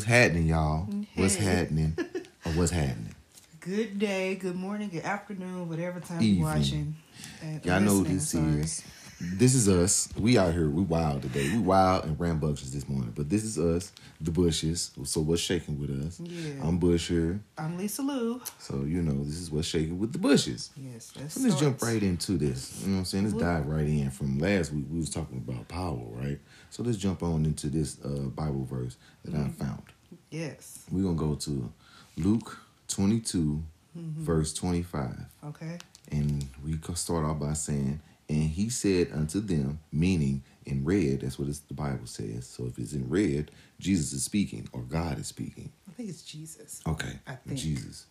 What's happening, y'all? What's happening? or what's happening? Good day, good morning, good afternoon, whatever time Evening. you're watching. and Y'all know this is. This is us. We out here. We wild today. We wild and rambunctious this morning. But this is us, the Bushes. So what's shaking with us? Yeah. I'm Busher. I'm Lisa Lou. So you know this is what's shaking with the Bushes. Yes, let's, So let's jump right into this. You know what I'm saying? Let's dive right in. From last week, we was talking about power, right? So let's jump on into this uh, Bible verse that I found. Yes. We're gonna go to Luke 22, Mm-hmm. verse 25. Okay. And we start off by saying, And he said unto them, meaning in red, that's what it's, the Bible says. So if it's in red, Jesus is speaking or God is speaking. I think it's Jesus. Okay, I think. Jesus.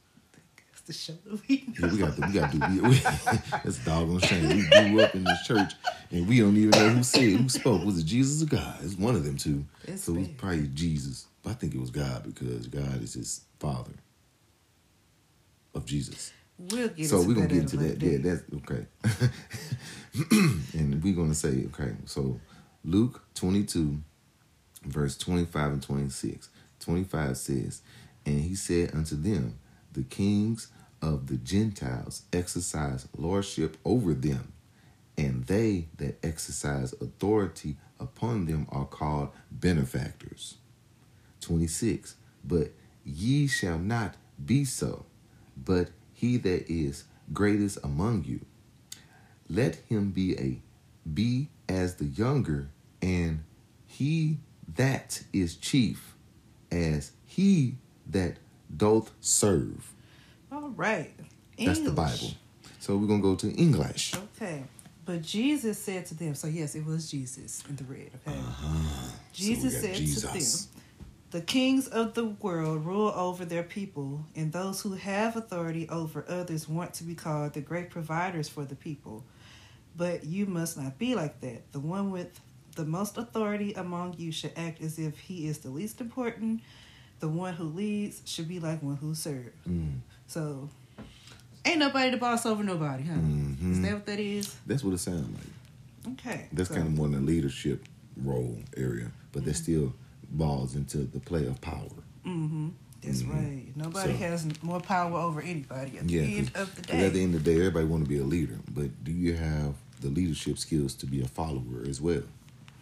The show that we know. Yeah, we got to, we got to do. We, we, that's doggone shame. We grew up in this church and we don't even know who said, who spoke. Was it Jesus or God? It's one of them two. It's so it was probably Jesus. But I think it was God because God is his father of Jesus. We'll get so we're gonna get into that. later Yeah, that's okay. and we're gonna say, okay, so Luke 22, verse 25 and 26. 25 says, And he said unto them, The kings of the Gentiles exercise lordship over them, and they that exercise authority upon them are called benefactors. 26. But ye shall not be so, but he that is greatest among you, let him be a be as the younger, and he that is chief, as he that doth serve. All right. That's the Bible. So we're gonna go to English. Okay. But Jesus said to them, so yes, it was Jesus in the red, okay? Uh-huh. Jesus So said Jesus. to them, The kings of the world rule over their people, and those who have authority over others want to be called the great providers for the people. But you must not be like that. The one with the most authority among you should act as if he is the least important. The one who leads should be like one who serves. Mm. So, ain't nobody to boss over nobody, huh? Is Mhm. that what that is? That's what it sounds like. Okay. That's so- kind of more in the leadership role area, but that still balls into the play of power. Mm-hmm. That's Mhm. right. Nobody So- has more power over anybody at the Yeah, end of the 'cause at the end of the day, everybody want to be a leader, but do you have the leadership skills to be a follower as well?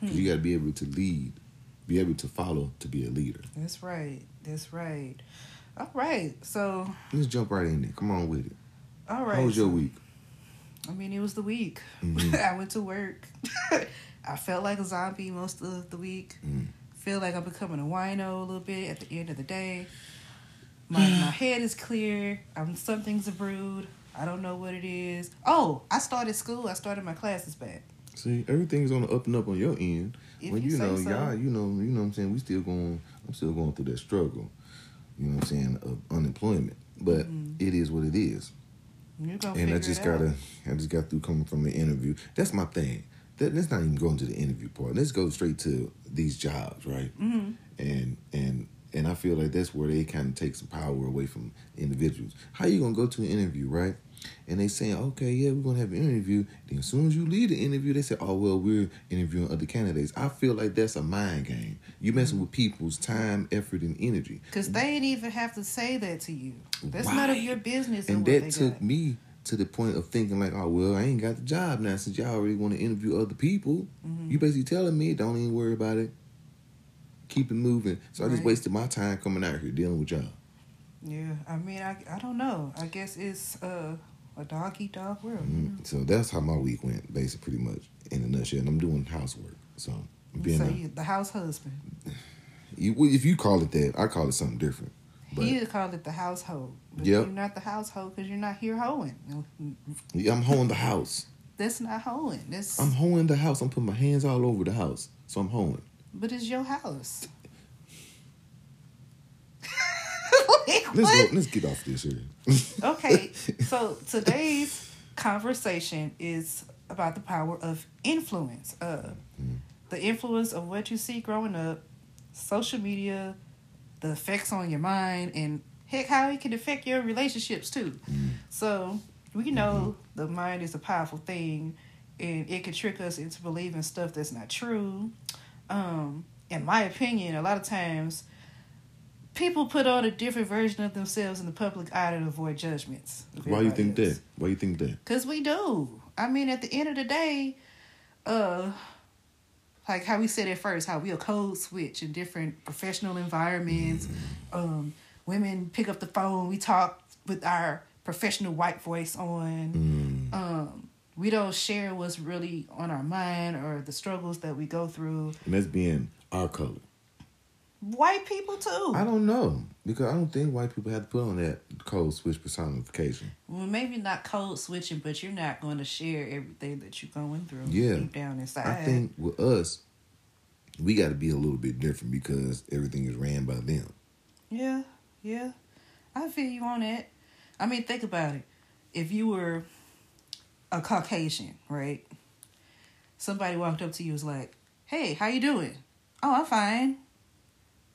Hmm. you got to be able to lead, be able to follow to be a leader. That's right. That's right. All right. So, Let's jump right in there. Come on with it. all right. How was your week? I mean, it was the week. Mhm. I went to work. I felt like a zombie most of the week. Mm. Feel like I'm becoming a wino a little bit at the end of the day. My my head is clear. I'm some things are brewed. I don't know what it is. Oh, I started school. I started my classes back. See, everything's on the up and up on your end. If well, you you, say know, so. y'all, you know, you know what I'm saying. We still going. I'm still going through that struggle. You know what I'm saying of unemployment, but Mhm. it is what it is. And I just gotta, I just got through coming from the interview. That's my thing. That, let's not even go into the interview part. Let's go straight to these jobs, right? Mhm. And and and I feel like that's where they kind of take some power away from individuals. How you gonna go to an interview, right? And they saying, okay, yeah, we're gonna have an interview. Then as soon as you leave the interview, they say, oh well, we're interviewing other candidates. I feel like that's a mind game. You messing with people's time, effort, and energy. Cause they ain't even have to say that to you. That's none of your business. And that took got. me to the point of thinking like, oh well, I ain't got the job now since y'all already want to interview other people. Mhm. You basically telling me don't even worry about it. Keep it moving. So I just wasted my time coming out here dealing with y'all. Yeah, I mean, I I don't know. I guess it's uh, a dog eat dog world. you know? Mhm. So that's how my week went, basically, pretty much in a nutshell. And I'm doing housework. So I'm being so a, you, the house husband. you, well, if you call it that, I call it something different. But he called it the household. But Yep. you're not the household because you're not here hoeing. I'm hoeing the house. That's not hoeing. That's I'm hoeing the house. I'm putting my hands all over the house. So I'm hoeing. but it's your house. Like, Let's go, let's get off this here. okay, so today's conversation is about the power of influence. Uh, Mhm. The influence of what you see growing up, social media, the effects on your mind, and heck, how it can affect your relationships too. Mm. So we know the mind is a powerful thing, and it can trick us into believing stuff that's not true. Um, in my opinion, a lot of times people put on a different version of themselves in the public eye to avoid judgments. Why do you think that? Why you think that? Because we do. I mean, at the end of the day, uh, like how we said at first, how we'll code switch in different professional environments. Um, women pick up the phone, we talk with our professional white voice on. Mm. Um, we don't share what's really on our mind or the struggles that we go through. And that's being our color. White people too. I don't know because I don't think white people have to put on that code switch personification. Well, maybe not code switching, but you're not going to share everything that you're going through Yeah. deep down inside. I think with us, we got to be a little bit different because everything is ran by them. Yeah, yeah. I feel you on that. I mean, think about it. If you were a Caucasian, right? Somebody walked up to you and was like, "Hey, how you doing?" "Oh, I'm fine."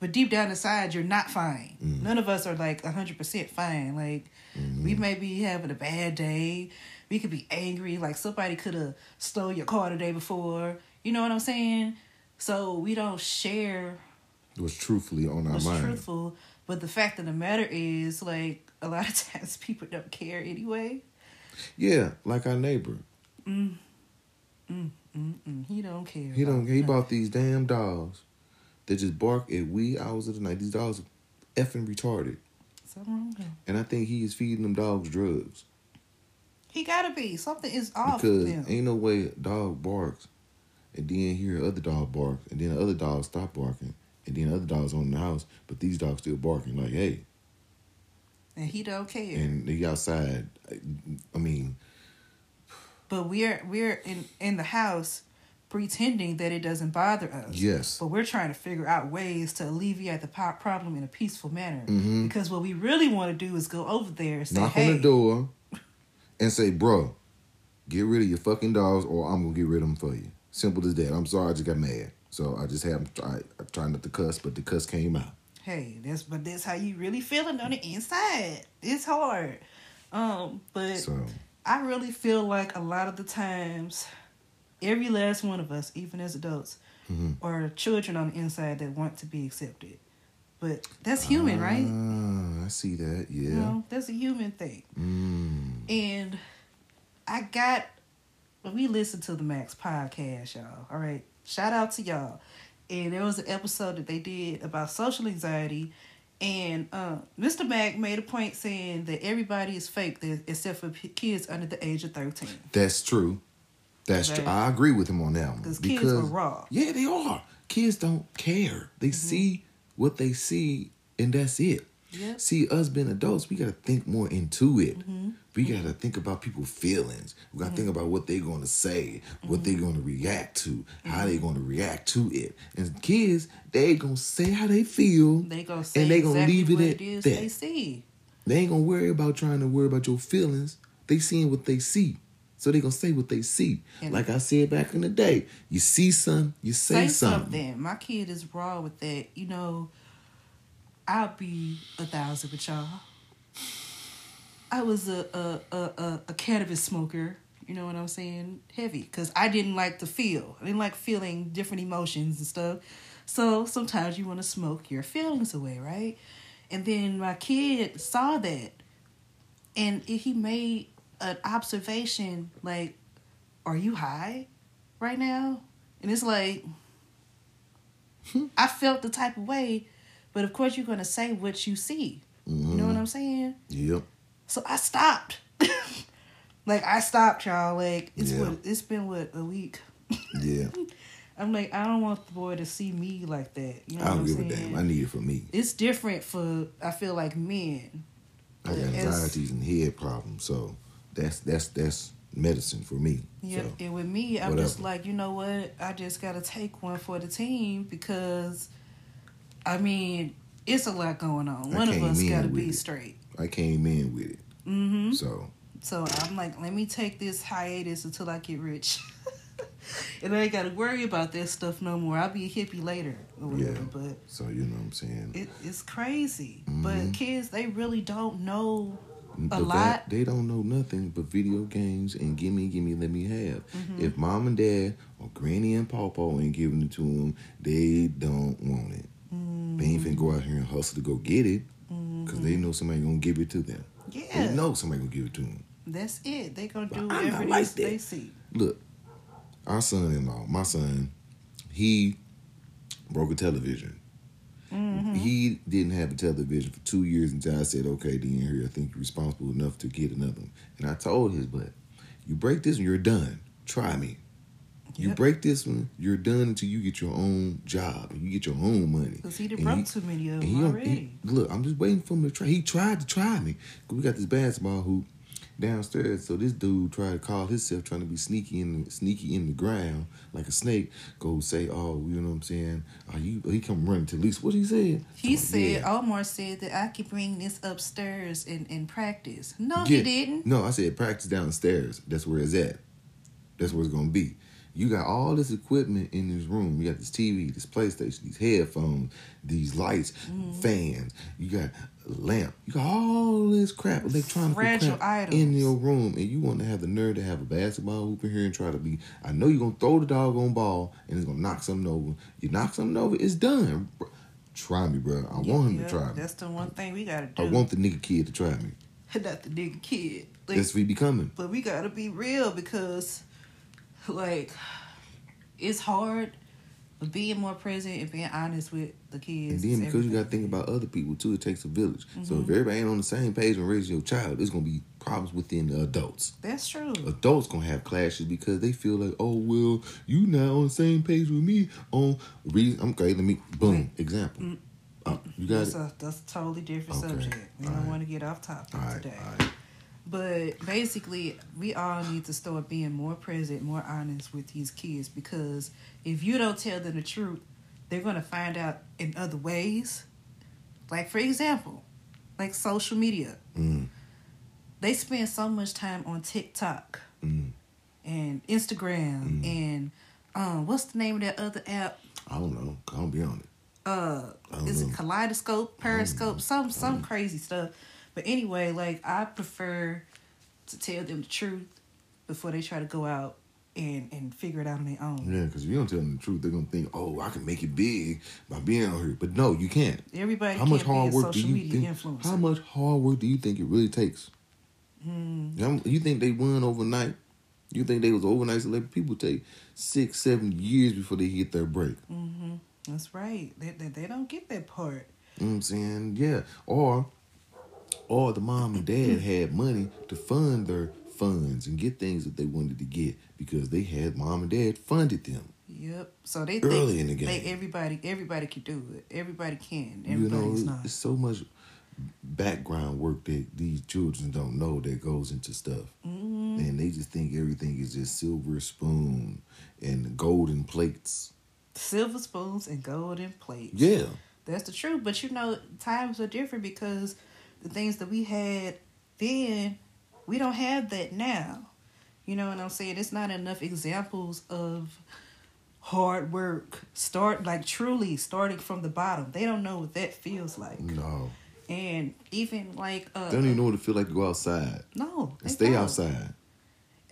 But deep down inside, you're not fine. Mm. None of us are like 100% fine. Like, Mm-hmm. we may be having a bad day. We could be angry. Like, somebody could have stole your car the day before. You know what I'm saying? So, we don't share What's truthfully on our was mind. truthful. But the fact of the matter is, like, a lot of times people don't care anyway. Yeah, like our neighbor. Mm-mm, he don't care. He don't. He nothing. bought these damn dogs that just bark at wee hours of the night. These dogs are effing retarded, Something wrong with him. and I think he is feeding them dogs drugs He gotta be. Something is off because with ain't no way a dog barks and then hear other dog bark and then the other dog stop barking and then other dogs on the house, but these dogs still barking like hey, And he don't care. and they outside. I mean, but we're we're in in the house pretending that it doesn't bother us. yes, But we're trying to figure out ways to alleviate the problem in a peaceful manner. Mhm. Because what we really want to do is go over there and say, knock "Hey, on the door and say, bro, get rid of your fucking dogs or I'm gonna get rid of them for you. Simple as that. I'm sorry, I just got mad. So I just have I, I try not to cuss, but the cuss came out. hey, that's but that's how you really feeling on the inside. It's hard. Um, but So I really feel like a lot of the times, every last one of us, even as adults, Mhm. are children on the inside that want to be accepted. But that's human, right? Ah, I see that. Yeah. You know, that's a human thing. Mm. And I got we listened to the Max podcast, y'all. All right. Shout out to y'all. And there was an episode that they did about social anxiety. And uh, Mr. Mac made a point saying that everybody is fake except for p- kids under the age of 13. That's true. That's true. I agree with him on that one. Because kids are raw. Yeah, they are. Kids don't care. They Mm-hmm. see what they see, and that's it. Yep. See, us being adults, we gotta think more into it. Mm-hmm. We gotta think about people's feelings. We gotta think about what they're gonna say, what they're Mm-hmm. gonna react to, how they're gonna react to it. And kids, they gonna say how they feel. They gonna say and they gonna leave it what at it is that. they see. They ain't gonna worry about trying to worry about your feelings. They seeing what they see. So they gonna say what they see. And- like I said back in the day, you see something, you say, Say something. something. My kid is raw with that. You know, I'll be a thousand with y'all. I was a a, a, a, a cannabis smoker. You know what I'm saying? Heavy. Because I didn't like to feel. I didn't like feeling different emotions and stuff. So sometimes you want to smoke your feelings away, right? And then my kid saw that. And he made an observation like, Are you high right now? And it's like, I felt the type of way, but of course you're going to say what you see. You know what mm-hmm. I'm saying? Yep. So I stopped. like I stopped, y'all. Like it's Yeah. what it's been what a week. Yeah. I'm like I don't want the boy to see me like that. You know I don't give a damn. I need it for me. It's different for I feel like men. I got anxieties and head problems. So that's that's that's medicine for me. Yeah, So and with me, I'm just like, you know what? I just gotta take one for the team because, I mean, it's a lot going on. One of us gotta be it. straight. I came in with it. Mm-hmm. So So I'm like, let me take this hiatus until I get rich. and I ain't gotta worry about that stuff no more. I'll be a hippie later or whatever. Yeah. But so you know what I'm saying. it, it's crazy. Mhm. But kids, they really don't know a lot. they don't know nothing but video games and gimme, gimme, let me have. Mm-hmm. If mom and dad or granny and pawpaw ain't giving it to them, they don't want it. Mm. They ain't finna go out here and hustle to go get it because they know somebody gonna give it to them. Yeah. They know somebody gonna give it to them. That's it. They gonna But do whatever it like that. they see. Look, our son-in-law, my son, he broke a television. Mm-hmm. He didn't have a television for two years until I said, "Okay, then here, I think you're responsible enough to get another one." And I told his, but you break this one, you're done. Try me. You break this one, you're done until you get your own job and you get your own money. Cause he done broke he- too many of them already. he- look, I'm just waiting for him to try. He tried to try me. We got this basketball hoop downstairs. So this dude tried to call himself trying to be sneaky in the sneaky in the ground like a snake. Go say, oh, you know what I'm saying? Are you? He come running to Lisa. What he said? He Oh, said, yeah. Omar said that I could bring this upstairs and, and practice. No, Yeah. he didn't. No, I said practice downstairs. That's where it's at. That's where it's gonna be. You got all this equipment in this room. You got this TV, this PlayStation, these headphones, these lights, Mm-hmm. fans. You got a lamp. You got all this crap, electronic crap in your room, and you want to have the nerve to have a basketball hoop in here and try to be. I know you're gonna throw the doggone ball and it's gonna knock something over. You knock something over, it's done. Try me, bro. I want him Yeah, to try me. That's the one thing we gotta do. I want the nigga kid to try me. not the nigga kid. Like, That's what he becoming. but we gotta be real because, like, it's hard. But being more present and being honest with the kids. And then because you got to think about other people too, it takes a village. So Mm-hmm. if everybody ain't on the same page when raising your child, there's gonna be problems within the adults. That's true. Adults gonna have clashes because they feel like, oh well, you not on the same page with me on reason. I'm okay, let me boom example. Uh, you got that's it. a that's a totally different Okay. subject. We don't Alright. want to get off topic All right, today. all right. But basically, we all need to start being more present, more honest with these kids because if you don't tell them the truth, they're going to find out in other ways. Like, for example, like social media. Mm, They spend so much time on TikTok mm. and Instagram Mm. and um, what's the name of that other app? I don't know. I don't be on it. uh is it kaleidoscope periscope some some crazy stuff but anyway like i prefer to tell them the truth before they try to go out and and figure it out on their own Yeah, because if you don't tell them the truth, they're gonna think, oh, I can make it big by being on here. But no, you can't. everybody How much hard work do you think? influencer How much hard work do you think it really takes? Hmm. You think they won overnight? You think they was overnight celebrity? People take six, seven years before they hit their break. hmm that's right they, they, they don't get that part You know what I'm saying? Yeah. Or or the mom and dad had money to fund their funds and get things that they wanted to get because they had mom and dad funded them. yep so they Early think in the game. they, everybody everybody can do it everybody can You know, it's, not it's so much background work that these children don't know that goes into stuff. Mhm. And they just think everything is just silver spoon and golden plates. silver spoons and golden plates Yeah. That's the truth. But you know, times are different because the things that we had then, we don't have that now. You know what I'm saying? It's not enough examples of hard work. Start like truly starting from the bottom. They don't know what that feels like. No. And even like uh They don't even know what it feel like to go outside no, and stay don't. outside.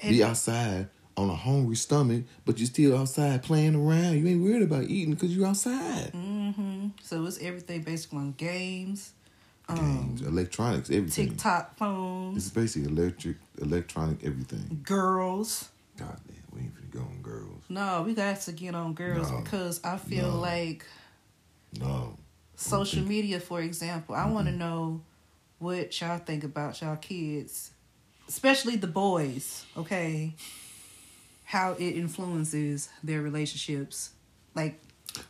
And- Be outside on a hungry stomach, but you're still outside playing around. You ain't worried about eating because you're outside. Mm hmm So it's everything basically on games, um, Games, electronics, everything. TikTok phones, It's basically electric, electronic, everything. girls. God damn, we ain't finna go on girls. No, we got to get on girls No. because I feel No. like No. social media, for example. I want to know what y'all think about y'all kids, especially the boys. Okay, how it influences their relationships. Like,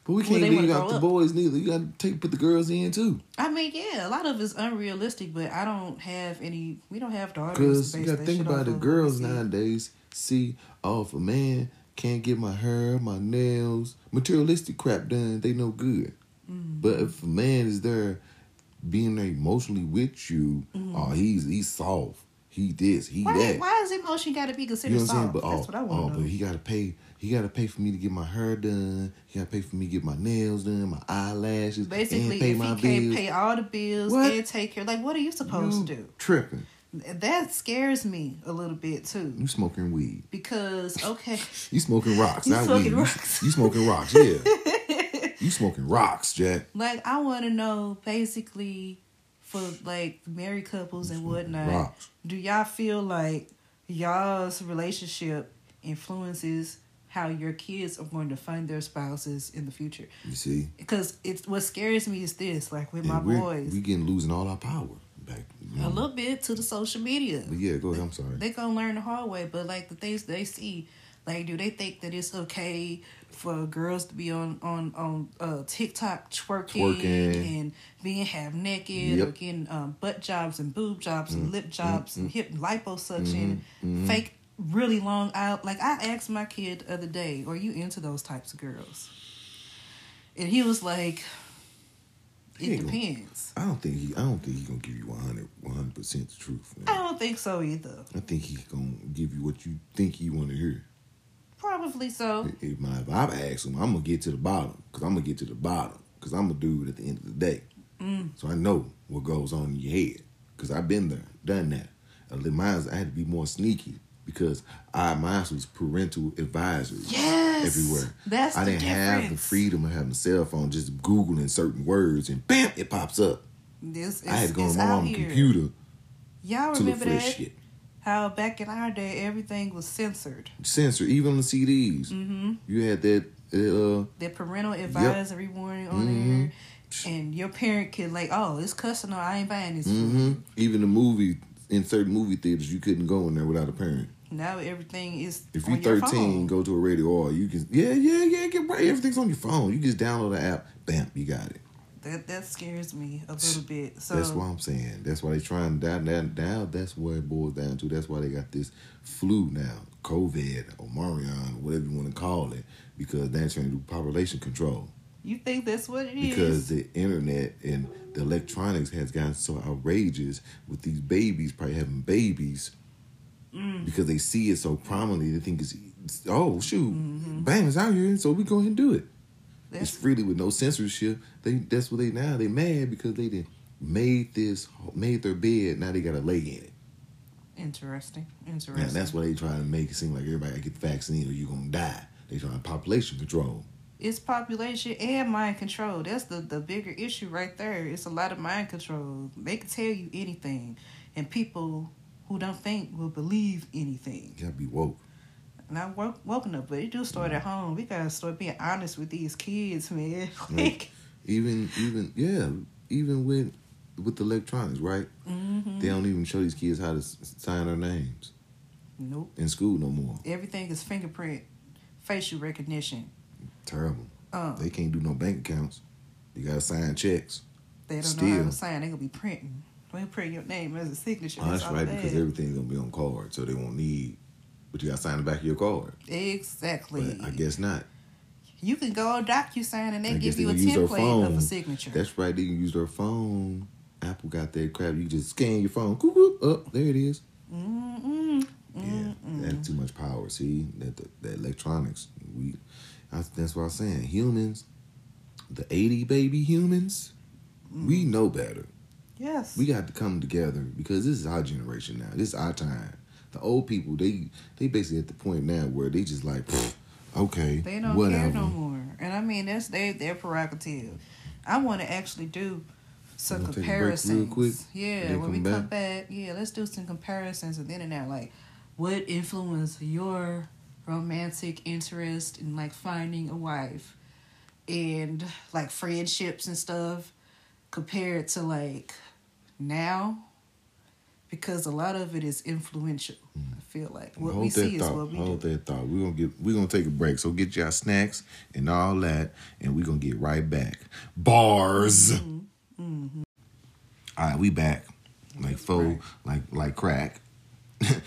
But we can't leave out the up. boys neither. You gotta take put the girls in too. I mean, yeah, a lot of it's unrealistic, but I don't have any. We don't have daughters. Because you gotta think about it. Girls See, nowadays see, oh, if a man can't get my hair, my nails, materialistic crap done, they no good. Mm-hmm. But if a man is there being there emotionally with you, oh, he's he's soft. He this, he. Why, that. why is emotion got to be considered You know what I'm saying? soft? But That's oh, what I oh, want to but he gotta pay. He gotta pay for me to get my hair done. He gotta pay for me to get my nails done, my eyelashes, Basically, if my he can't bills. pay all the bills What? and take care, like, what are you supposed you to do? tripping? That scares me a little bit too. You smoking weed? Because okay, You smoking rocks? You not smoking weed. You- rocks. You, smoking rocks? Yeah. You smoking rocks, Jack. Like I want to know basically for like married couples and whatnot. Rocks. Do y'all feel like y'all's relationship influences how your kids are going to find their spouses in the future? You see, Because it's what scares me is this, like with my And we're- boys, we getting losing all our power back. you a know. little bit to the social media. But yeah, go ahead. I'm sorry. They gonna learn the hard way, but like the things they see, like do they think that it's okay for girls to be on on on uh, TikTok twerking, Twerking. and being half naked or getting um, butt jobs and boob jobs and lip jobs and hip liposuction, Mm-hmm. fake really long out. Like I asked my kid the other day, "Are you into those types of girls?" And he was like, "It gonna- depends." I don't think he. I don't think he gonna give you 100 percent the truth. I don't think so either. I think he gonna give you what you think he want to hear. Probably so. If, my, if I ask him, I'm gonna get to the bottom because I'm gonna get to the bottom because I'm a dude at the end of the day. Mm. So I know what goes on in your head because I've been there, done that. Uh, Mine, I had to be more sneaky because I mine was parental advisories Yes, everywhere. That's I didn't have the freedom of having a cell phone, just googling certain words and bam, it pops up. This is, I had to go on my here. computer Y'all to look remember that shit. How back in our day everything was censored. Censored, even the CDs. Mm-hmm. You had that. Uh, The parental advisory warning on Mhm. there, and your parent could like, oh, it's cussing. No, I ain't buying this food. hmm Even the movie in certain movie theaters, you couldn't go in there without a parent. Now everything is If you're your 13, phone. go to a radio or you can. Yeah, yeah, yeah. Get right. Everything's on your phone. You just download the app. Bam, you got it. That that scares me a little bit. So that's what I'm saying. That's why they're trying down that now. That's where it boils down to. That's why they got this flu now, COVID or Marion, whatever you want to call it, because they're trying to do population control. you think that's what it is? because the internet and the electronics has gotten so outrageous with these babies probably having babies Mm. because they see it so prominently they think it's oh shoot Mm-hmm. bam it's out here so we go ahead and do it That's- it's freely with no censorship they that's what they now they mad because they did made this made their bed now they gotta lay in it interesting. Interesting. and that's why they try to make it seem like everybody gotta get the vaccine or you're gonna die they trying population control it's population and mind control. That's the, the bigger issue right there. It's a lot of mind control. They can tell you anything, and people who don't think will believe anything. you gotta be woke I woke, woken up, but it do start at home. We gotta start being honest with these kids, man. Like, even even yeah even with with the electronics right mhm. they don't even show these kids how to s- sign their names nope. in school no more Everything is fingerprint, facial recognition. terrible Uh, they can't do no bank accounts you gotta sign checks they don't know still. how to sign. They gonna be printing. They print your name as a signature. oh, that's all right because everything's gonna be on card so they won't need but you gotta sign the back of your card exactly. but i guess not You can go on DocuSign and they I give you a they can use their template of a signature. that's right they can use their phone apple got that crap you just scan your phone Coop, coop, oh there it is Mm-mm. Yeah, Mm-mm. that's too much power. See that the, the electronics. We that's, that's what I'm saying. Humans, the eighty baby humans, we mm. know better. Yes. We got to come together because this is our generation now. This is our time. The old people, they they basically at the point now where they just like, "Pfft, okay, they don't whatever. care no more. And I mean that's their their prerogative. I want to actually do some Wanna take a break real comparisons. Yeah, when we come come back, yeah, let's do some comparisons and then and now like what influenced your romantic interest in like finding a wife and like friendships and stuff compared to like now because a lot of it is influential. I feel like what Hold we that see is what we Hold do. that thought. We're gonna get we're gonna take a break. So get y'all snacks and all that, and we're gonna get right back. Bars. Mm-hmm. All right, we back. Like faux, like like crack.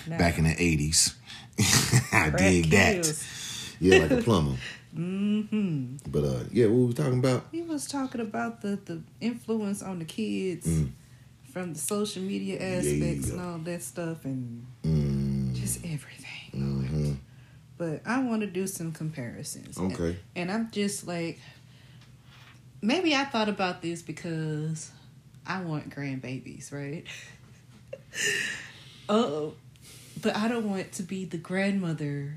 Nah. back in the eighties. I Crack dig that. kills. Yeah, like a plumber. hmm But uh yeah, what we talking about? He was talking about the, the influence on the kids Mm. From the social media aspects Yeah. and all that stuff and Mm, just everything. mhm. But I want to do some comparisons. Okay. And I'm just like, maybe I thought about this because I want grandbabies, right? oh, but I don't want to be the grandmother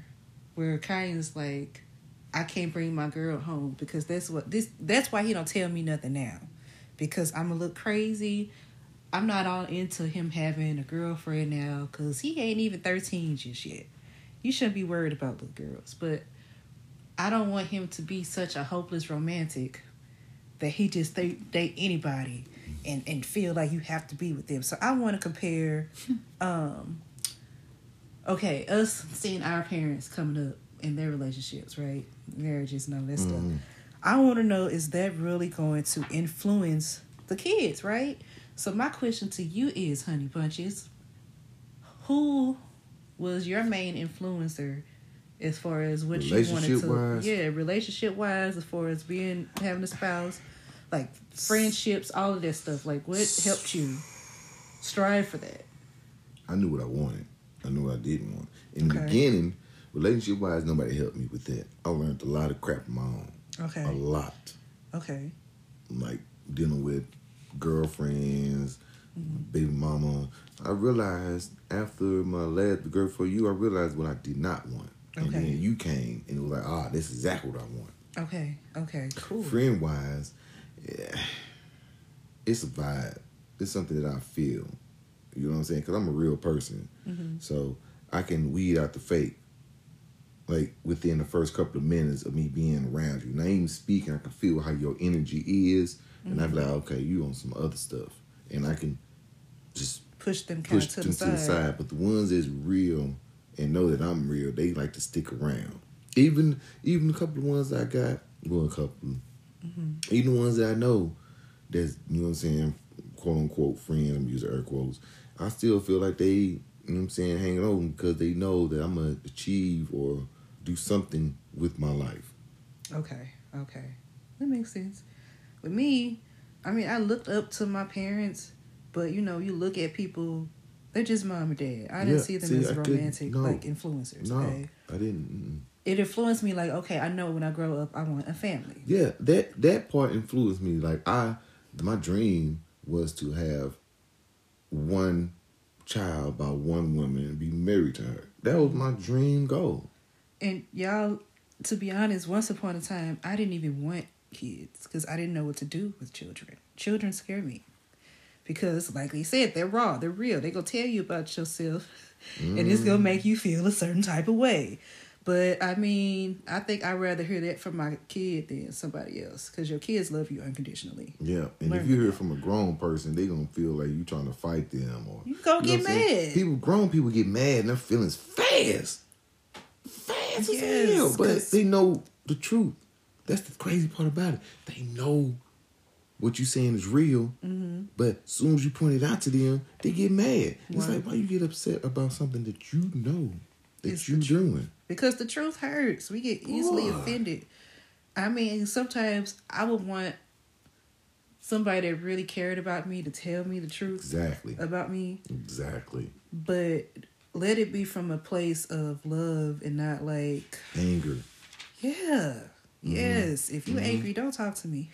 where Kayan's like, I can't bring my girl home because that's what this that's why he don't tell me nothing now. Because I'm gonna look crazy. I'm not all into him having a girlfriend now because he ain't even 13 just yet. You shouldn't be worried about the girls, but I don't want him to be such a hopeless romantic that he just date, date anybody and, and feel like you have to be with them. So I want to compare, um, okay, us seeing our parents coming up in their relationships, right? Marriages and all that stuff. I want to know is that really going to influence the kids, right? So my question to you is, Honey Bunches, who was your main influencer as far as what you wanted to Relationship-wise? yeah, relationship wise, as far as being having a spouse, like friendships, all of that stuff. Like what helped you strive for that? I knew what I wanted. I knew what I didn't want. In the beginning, relationship wise, nobody helped me with that. I learned a lot of crap on my own. Okay. A lot. Okay. Like dealing with girlfriends, baby mama. I realized after my last girl for you, I realized what I did not want. And Okay. then you came and it was like, ah, this is exactly what I want. Okay. Okay. Cool. Friend wise, yeah, it's a vibe. It's something that I feel. You know what I'm saying? Because I'm a real person. Mhm. So I can weed out the fake. Like within the first couple of minutes of me being around you. Not even speaking, I can feel how your energy is. And I'd be like, okay, you on some other stuff. And I can just Push them kind push of to them the to the side. side. But the ones that's real and know that I'm real, they like to stick around. Even even a couple of ones I got, well, a couple, Mm-hmm. even the ones that I know, that's you know what I'm saying, quote unquote friends. I'm using air quotes. I still feel like they, you know what I'm saying, hanging on because they know that I'm gonna achieve or do something with my life. Okay, okay. That makes sense. With me, I mean, I looked up to my parents, but you know, you look at people, they're just mom and dad. I didn't Yeah, see them see, as I romantic, no. like influencers. No, Okay? I didn't. mm-mm. It influenced me, like, okay, I know when I grow up, I want a family. Yeah, that that part influenced me. Like I, my dream was to have one child by one woman and be married to her. That was my dream goal. And y'all, to be honest, once upon a time, I didn't even want kids because I didn't know what to do with children. Children scare me because, like they said, they're raw, they're real. They're gonna tell you about yourself, and it's gonna make mm. you feel a certain type of way. But I mean, I think I'd rather hear that from my kid than somebody else because your kids love you unconditionally. Yeah, and Learn if you hear from a grown person, they gonna feel like you trying to fight them or You gonna get what I'm saying? mad. People, grown people get mad and their feelings fast, fast Yes, as hell. But they know the truth. That's the crazy part about it. They know what you saying is real, Mm-hmm. but as soon as you point it out to them, they get mad. It's like why you get upset about something that you know that It's you the doing. because the truth hurts. We get easily Boy. offended. I mean, sometimes I would want somebody that really cared about me to tell me the truth Exactly. about me, Exactly. but let it be from a place of love and not like, Anger. yeah. Yes. If you angry, don't talk to me.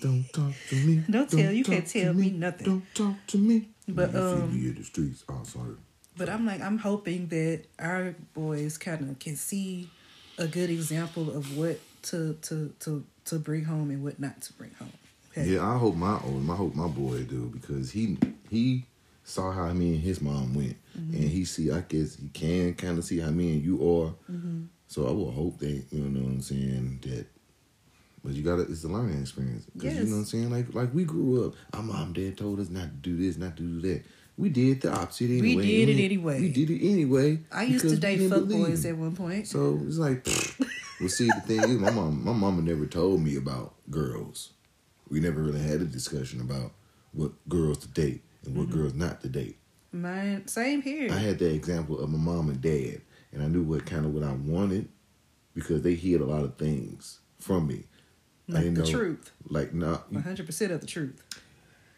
Don't talk to me. Don't tell- you can't tell me nothing. Don't talk to me. But, Man, um, you the streets. Oh, sorry. But I'm like, I'm hoping that our boys kind of can see a good example of what to to to to bring home and what not to bring home. Okay. Yeah, I hope my own, I hope my boy do because he he saw how me and his mom went, Mm-hmm. and he see I guess he can kind of see how me and you are. Mm-hmm. So I will hope that you know what I'm saying that. But you gotta, it's a learning experience. 'Cause you Yes. know what I'm saying? Like, like we grew up. Our mom, dad told us not to do this, not to do that. We did the opposite anyway. did it We- anyway. We did it anyway. I used to date didn't fuck believe. boys at one point. So it's like, well, see, the thing is, my mom, my mama never told me about girls. We never really had a discussion about what girls to date and what mm-hmm. girls not to date. Mine, same here. I had the example of my mom and dad, and I knew what kind of what I wanted because they hid a lot of things from me. I like the know, truth, like not, one hundred percent of the truth.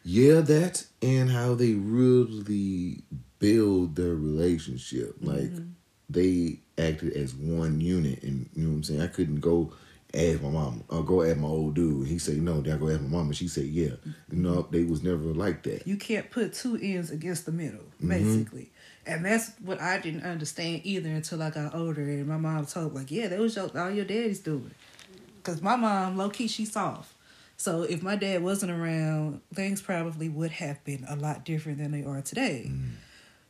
yeah, that and how they really build their relationship. Like Mm-hmm. they acted as one unit, and you know what I'm saying. I couldn't go ask my mom, or go ask my old dude. He said, no, then I go ask my mom, and she said, yeah. You know, they was never like that. You can't put two ends against the middle, Mm-hmm. basically. And that's what I didn't understand either until I got older. And my mom told me, like, yeah, that was your, all your daddy's doing. Because my mom, low key, she's soft. So if my dad wasn't around, things probably would have been a lot different than they are today.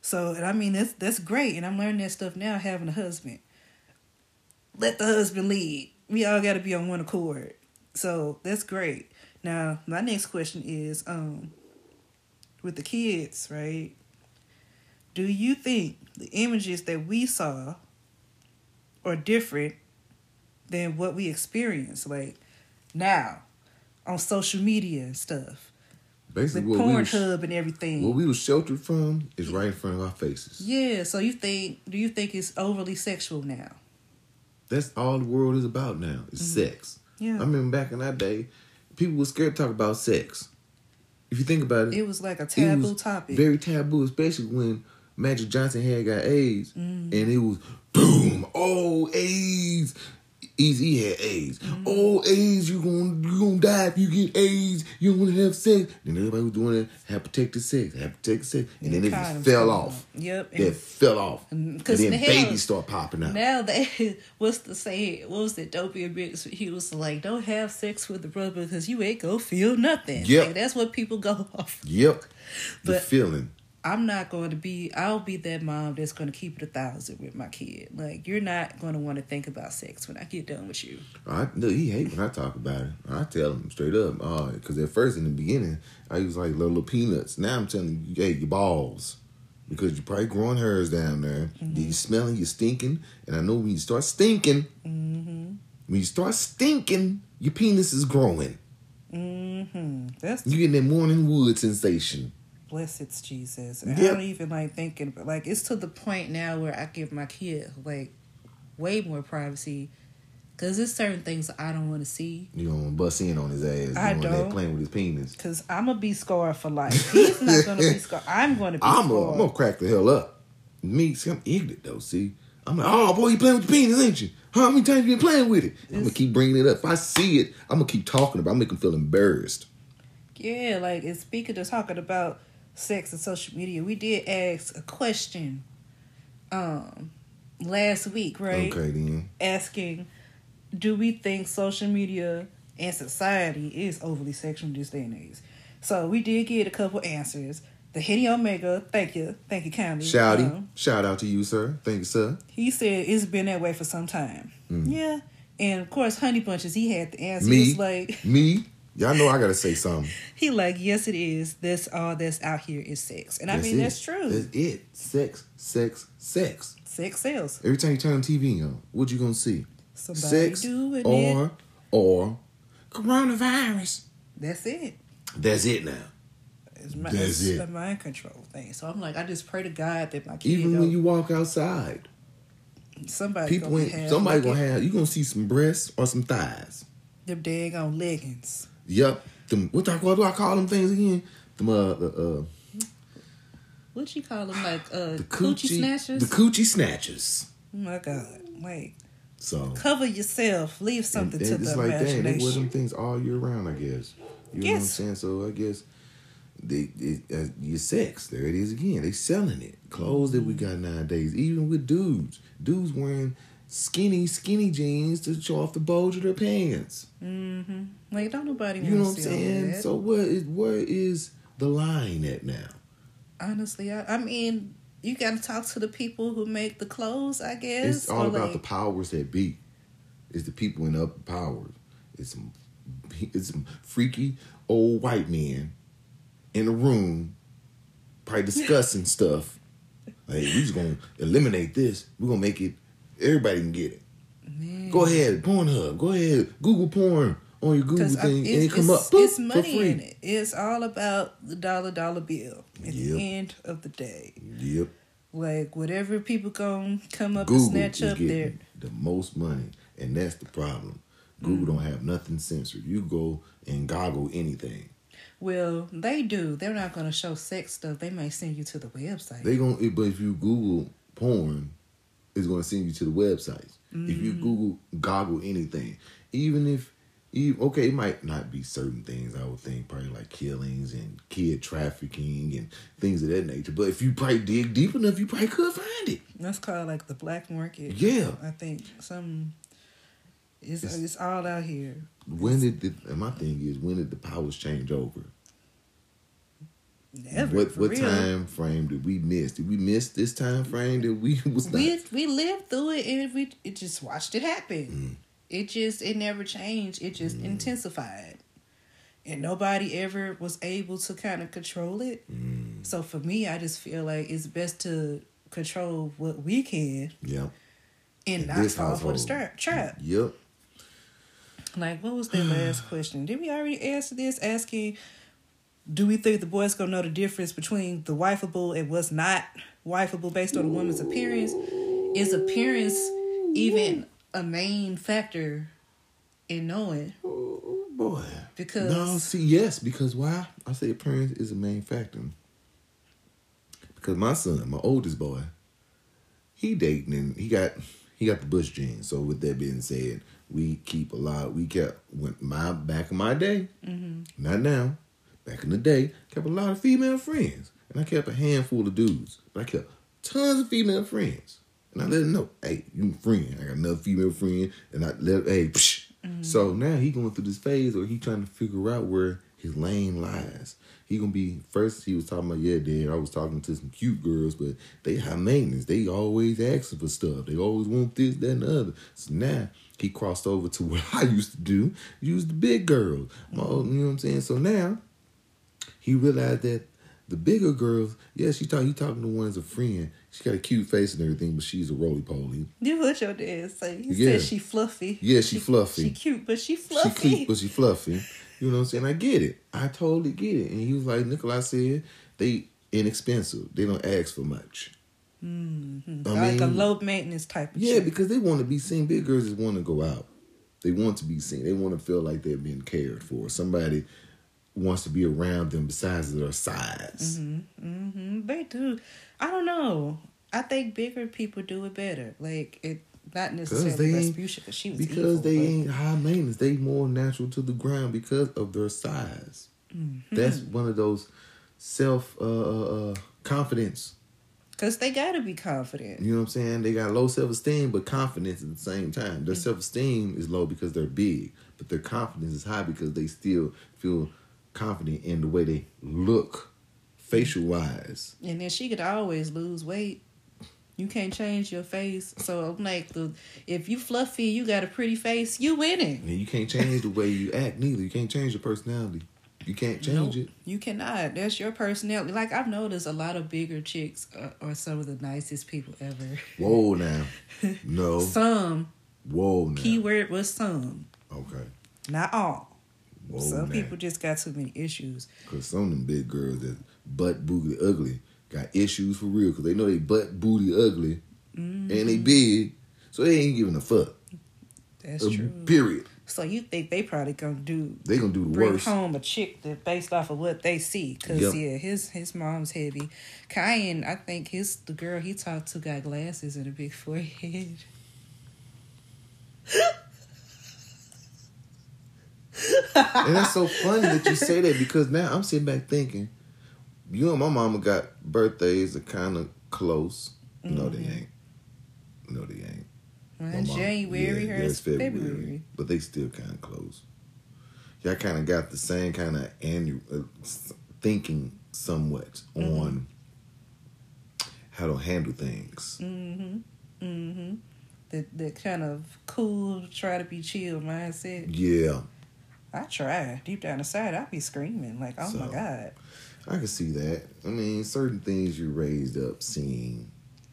So, and I mean, that's that's great. And I'm learning that stuff now, having a husband. Let the husband lead. We all got to be on one accord. So that's great. Now, my next question is, um, with the kids, right? Do you think the images that we saw are different than what we experience, like now on social media and stuff, Basically, with what we, Pornhub and everything? what we was sheltered from is right in front of our faces. yeah. So you think? Do you think it's overly sexual now? That's all the world is about now. Is mm-hmm. sex. Yeah. I remember back in that day, people were scared to talk about sex. If you think about it, It was like a taboo topic. Very taboo, especially when Magic Johnson had got AIDS, mm-hmm. and it was boom, oh AIDS. Eazy had AIDS. Mm-hmm. Oh AIDS, you gonna you gonna die if you get AIDS. You wanna have sex. Then everybody was doing it, have protected sex, have protected sex, and then it just fell off. Yep. It fell off, and, then the hell- babies start popping out. Now they what's the say? What was it? Dopey Mix. He was like, "Don't have sex with the brother because you ain't gonna feel nothing." Yep. Like, that's what people go off. Yep, the But- feeling. I'm not going to be. I'll be that mom that's going to keep it a thousand with my kid. Like you're not going to want to think about sex when I get done with you. I look, he hate when I talk about it. I tell him straight up, uh, because at first in the beginning I was like little peanuts. Now I'm telling you, hey, your balls, because you're probably growing hairs down there. Mm-hmm. You smelling, you stinking, and I know when you start stinking, mm-hmm. when you start stinking, your penis is growing. Mm-hmm. That's You getting that morning wood sensation. Blessed it's Jesus. And Yep. I don't even like thinking, but like it's to the point now where I give my kid like way more privacy because there's certain things I don't want to see. You gonna bust in on his ass I don't. playing with his penis. Cause I'm gonna be scarred for life. He's not gonna be scarred. I'm gonna be I'm scarred. gonna, I'm gonna crack the hell up. Me, see, I'm ignorant though. See, I'm like, oh boy, you playing with your penis, ain't you? How many times you been playing with it? I'm gonna keep bringing it up. If I see it, I'm gonna keep talking about. it. I'm make him feel embarrassed. Yeah, like and speaking of talking about sex and social media, we did ask a question um last week, right? Okay, then. Asking, do we think social media and society is overly sexual in this day and age? So we did get a couple answers. The Henny Omega, thank you, thank you kindly. Shouty, Um, shout out to you, sir. Thank you, sir. he said it's been that way for some time. Mm. Yeah. And of course, Honey Bunches, he had the answer. Me, He was like, me. Y'all know I gotta say something. he like, yes, it is. That's all that's out here is sex, and I mean it. that's true. That's it. Sex, sex, sex. sex sells. Every time you turn the TV on, what you gonna see? Somebody sex doing it. or or coronavirus. That's it. That's it now. It's, my, That's it's it. mind control thing. So I'm like, I just pray to God that my kid, Even when you walk outside, somebody people gonna ain't have somebody like gonna it- have you gonna see some breasts or some thighs. them daggone leggings. Yep. Them what, do I call them things again? Them uh the uh What you call them? Like uh, the coochie, coochie snatchers. The coochie snatchers. oh my God! Like So cover yourself. Leave something and, to and the it's like that. They wear them things all year round, I guess. You know what I'm saying? So I guess they, it, uh, your sex. There it is again. They selling it. Clothes that we got nowadays. Even with dudes, dudes wearing skinny, skinny jeans to show off the bulge of their pants. mm-hmm. Like don't nobody You know what I'm saying? that. So where is where is the line at now? Honestly, I, I mean, you got to talk to the people who make the clothes. I guess It's all about like, the powers that be. It's the people in upper powers. It's some it's some freaky old white men in a room, probably discussing stuff. Like we just gonna eliminate this. We're gonna make it everybody can get it. Man. Go ahead, Pornhub. Go ahead, Google porn on your Google thing, and it's, it come up boop, it's money in it. It's all about the dollar dollar bill at Yep. the end of the day. Yep. Like whatever people gonna come up Google and snatch is up there. the most money, and that's the problem. Google don't have nothing censored. You go and goggle anything. Well, they do. They're not gonna show sex stuff. They may send you to the website. They gonna, but if you Google porn, it's gonna send you to the websites. If you Mm. Google goggle anything, even if even, okay, it might not be certain things. I would think probably like killings and kid trafficking and things of that nature. But if you probably dig deep enough, you probably could find it. That's called like the black market. Yeah. I think some. It's, It's- it's all out here. When did the, and my thing is when did the powers change over? Never. what what real. time frame did we miss? Did we miss this time frame that we was not? we we lived through it and we it just watched it happen. Mm. It just it never changed. It just intensified, and nobody ever was able to kind of control it. Mm. So for me, I just feel like it's best to control what we can yeah. and In not fall for the household. trap. Yep. Like what was that last question? Did we already answer this? Asking, do we think the boys gonna know the difference between the wifeable and what's not wifeable based on a woman's appearance? Is appearance even a main factor in knowing? Oh boy. Because No, see, yes, because why? I say appearance is a main factor. Because my son, my oldest boy, he dating and he got he got the Bush genes. So with that being said, we keep a lot. We kept when my back in my day, mm-hmm. not now. Back in the day, kept a lot of female friends, and I kept a handful of dudes. But I kept tons of female friends, and I let him know, hey, you a friend. I got another female friend, and I let hey. Psh. So now he going through this phase where he trying to figure out where his lane lies. He gonna be first. He was talking about yeah, dad. I was talking to some cute girls, but they high maintenance. They always asking for stuff. They always want this, that, and the other. So now he crossed over to what I used to do. Use the big girls. Old- you know what I'm saying? So now he realized that the bigger girls, yeah, she talk. He talking to one as a friend. She got a cute face and everything, but she's a roly poly. you what your dad say? He Yeah. said she fluffy. Yeah, she fluffy. She cute, but she fluffy. She cute, but she fluffy. You know what I'm saying? I get it. I totally get it. And he was like, Nikolai said, they inexpensive. They don't ask for much. Mhm. I like a low maintenance type of Yeah, chick. because they want to be seen. Big girls just want to go out. They want to be seen. They want to feel like they're being cared for. Somebody wants to be around them besides their size. Mm-hmm. They do. I don't know. I think bigger people do it better. Like it, not necessarily they ain't- because she was Because evil, they but- ain't high maintenance. They more natural to the ground because of their size. Mm-hmm. That's one of those self uh, uh, uh, confidence. Cause they gotta be confident. You know what I'm saying? They got low self esteem, but confidence at the same time. Their self esteem is low because they're big, but their confidence is high because they still feel confident in the way they look, facial wise. And then she could always lose weight. You can't change your face. So I'm like the if you fluffy, you got a pretty face, you winning. And you can't change the way you act neither. You can't change your personality. You can't change Nope, it. You cannot. That's your personality. Like I've noticed a lot of bigger chicks are, are some of the nicest people ever. Whoa now. No. Some Whoa now. keyword was some, Okay. not all. Whoa some now. people just got too many issues. Cause some of them big girls that butt booty ugly got issues for real. Cause they know they butt booty ugly and they big, so they ain't giving a fuck. That's Uh, true. Period. So you think they probably gonna do They gonna do the bring worst. home a chick that based off of what they see? Cause Yep. yeah, his his mom's heavy. Kyan, I think his the girl he talked to got glasses and a big forehead. And that's so funny that you say that because now I'm sitting back thinking, you and my mama got birthdays that kind of close. No, they ain't. No, they ain't. Mine's mom- January, yeah, hers theirs February. but they still kind of close. Y'all kind of got the same kind of annual uh, thinking somewhat Mm-hmm. on how to handle things. Mm-hmm. Mm-hmm. The the kind of cool, try to be chill mindset. Yeah, I try. Deep down inside, I'd be screaming like, "Oh my god!" I can see that. I mean, certain things you're raised up seeing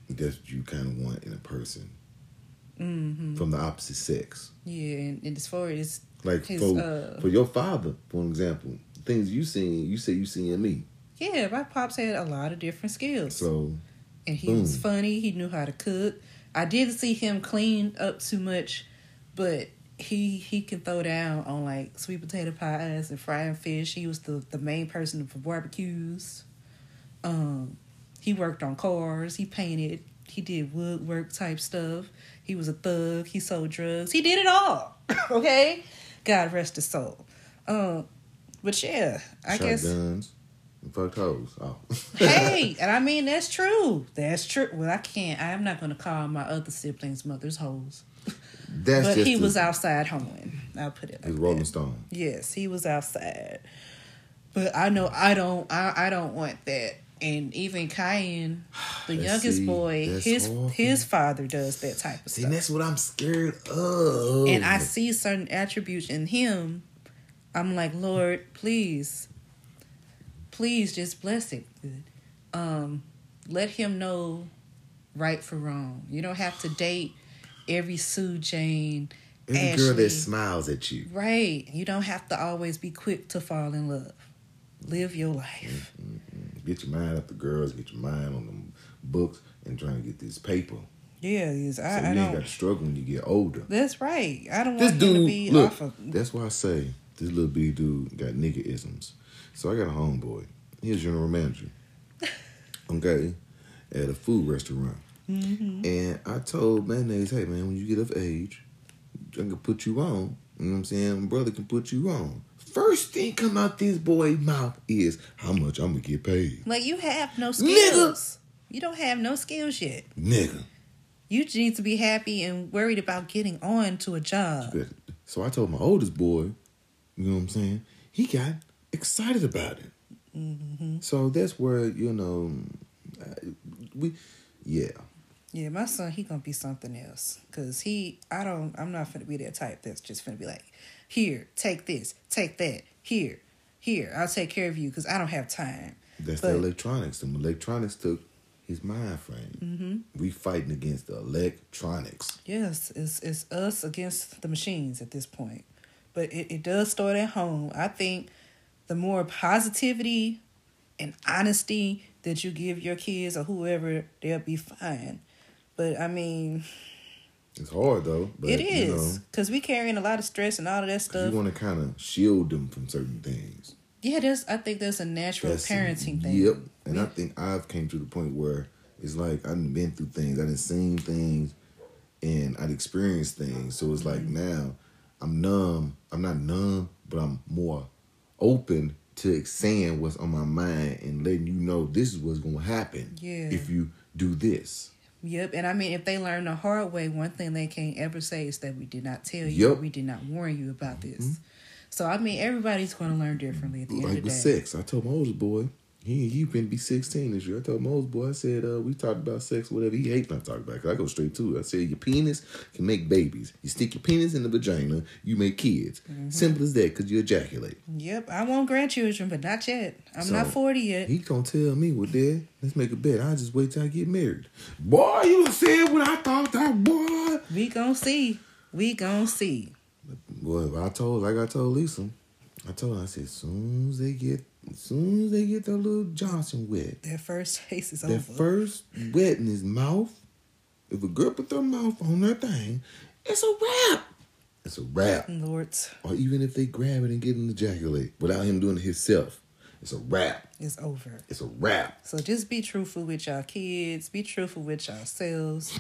that you kind of want in a person Mm-hmm. from the opposite sex. Yeah, and, and as far as Like His, for uh, for your father, for example, things you seen, you say you seen in me. yeah, my pops had a lot of different skills, So and he was Mm. funny. He knew how to cook. I didn't see him clean up too much, but he he can throw down on like sweet potato pies and frying fish. He was the the main person for barbecues. Um, he worked on cars. He painted he did woodwork type stuff. He was a thug. He sold drugs. He did it all. okay, God rest his soul. Um, but yeah, I guess. Shotguns. and Fucked hoes. Oh. hey, and I mean that's true. That's true. Well, I can't. I'm not going to call my other siblings' mothers hoes. That's but he the- was outside hoeing. I'll put it like His Rolling that. Stone. Yes, he was outside. But I know I don't. I, I don't want that. And even Cayenne, the youngest see. boy, his awful. his father does that type of See, stuff. that's what I'm scared of. and I see certain attributes in him. I'm like, Lord, please, please just bless it. Um, let him know right for wrong. You don't have to date every Sue Jane. Every Ashley. girl that smiles at you. Right. You don't have to always be quick to fall in love. Live your life. Mm, mm, mm. Get your mind up the girls, get your mind on them books, and trying to get this paper. Yeah, So I, I you ain't got to struggle when you get older. That's right. I don't This want him to be look, off of. that's why I say this little bitty dude got nigga isms. So I got a homeboy. He's a general manager. Okay, at a food restaurant. Hmm And I told Mayonnaise, hey man, when you get of age, I can put you on. You know what I'm saying? My brother can put you on. First thing come out this boy's mouth is how much I'm gonna get paid. Like you have no Nigga. skills. You don't have no skills yet. Nigga. You need to be happy and worried about getting on to a job. So I told my oldest boy, you know what I'm saying? He got excited about it. hmm So that's where, you know, we, yeah. Yeah, my son, he gonna be something else. Cause he, I don't, I'm not gonna be that type that's just gonna be like, here, take this, take that, here, here, I'll take care of you, cause I don't have time. That's But- the electronics. The electronics took his mind frame. hmm We fighting against the electronics. Yes, it's it's us against the machines at this point. But it, it does start at home. I think the more positivity and honesty that you give your kids or whoever, they'll be fine. But I mean, It's hard though. But, it You know, because we carrying a lot of stress and all of that stuff. you want to kind of shield them from certain things. yeah, there's. I think there's a natural That's- parenting thing. Yep. And I think I've came to the point where it's like I've been through things, I've seen things, and I've experienced things. So it's like Mm-hmm. now I'm numb. I'm not numb, but I'm more open to saying what's on my mind and letting you know this is what's gonna happen Yeah. if you do this. Yep, and I mean, if they learn the hard way, one thing they can't ever say is that we did not tell you, or Yep. we did not warn you about mm-hmm. this. So I mean, everybody's going to learn differently at the end Like of the with sex, I told my oldest boy, he he been be sixteen this year. I told oldest boy, I said, uh, we talked about sex, whatever. He hates when talking talk about it. 'cause I go straight to it. I said, your penis can make babies. You stick your penis in the vagina, you make kids. Mm-hmm. Simple as that, because you ejaculate. Yep, I want grandchildren, but not yet. I'm So, not forty yet. He gonna tell me, well, Dad, let's make a bet. I'll just wait till I get married. Boy, you said what I thought that boy. We gonna see. We gonna see. Boy, I told, like I told Lisa, I told her, I said, as soon as they get, as soon as they get that little Johnson wet, That first taste is that over. first wet in his mouth, if a girl put their mouth on that thing, it's a wrap. It's a wrap. Lord, Or even if they grab it and get him to ejaculate without him doing it himself, it's a wrap. it's over. It's a wrap. So just be truthful with y'all kids. Be truthful with yourselves.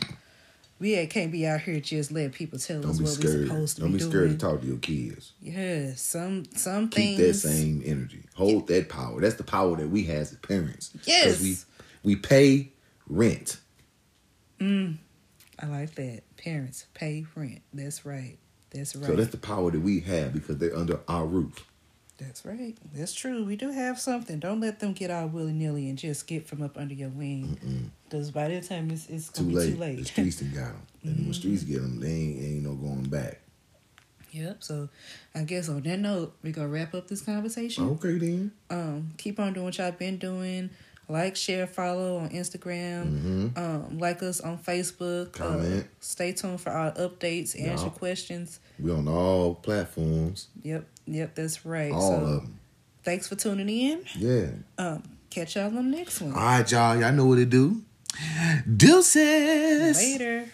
We ain't- can't be out here just letting people tell Don't us be what we scared. supposed to Don't be, be doing. scared to talk to your kids. Yeah, some some Keep things. that same energy. Hold that power. That's the power that we have as parents. Yes. we we pay rent. Mm, I like that. Parents pay rent. That's right. That's right. So that's the power that we have because they're under our roof. That's right. That's true. We do have something. Don't let them get all willy nilly and just get from up under your wing. Because by that time, it's, it's Too going to be late. too late. The streets done got them. And when streets get them, they ain't, ain't no going back. yep. So I guess on that note, we're going to wrap up this conversation. Okay then. Um, keep on doing what y'all been doing. Like, share, follow on Instagram. hmm Um, like us on Facebook. Uh, Comment. stay tuned for our updates. Answer Yeah. questions. We on all platforms. Yep. Yep. That's right. All so of them. thanks for tuning in. Yeah. Um, catch y'all on the next one. All right, y'all. Y'all know what to do. Deuces. Later.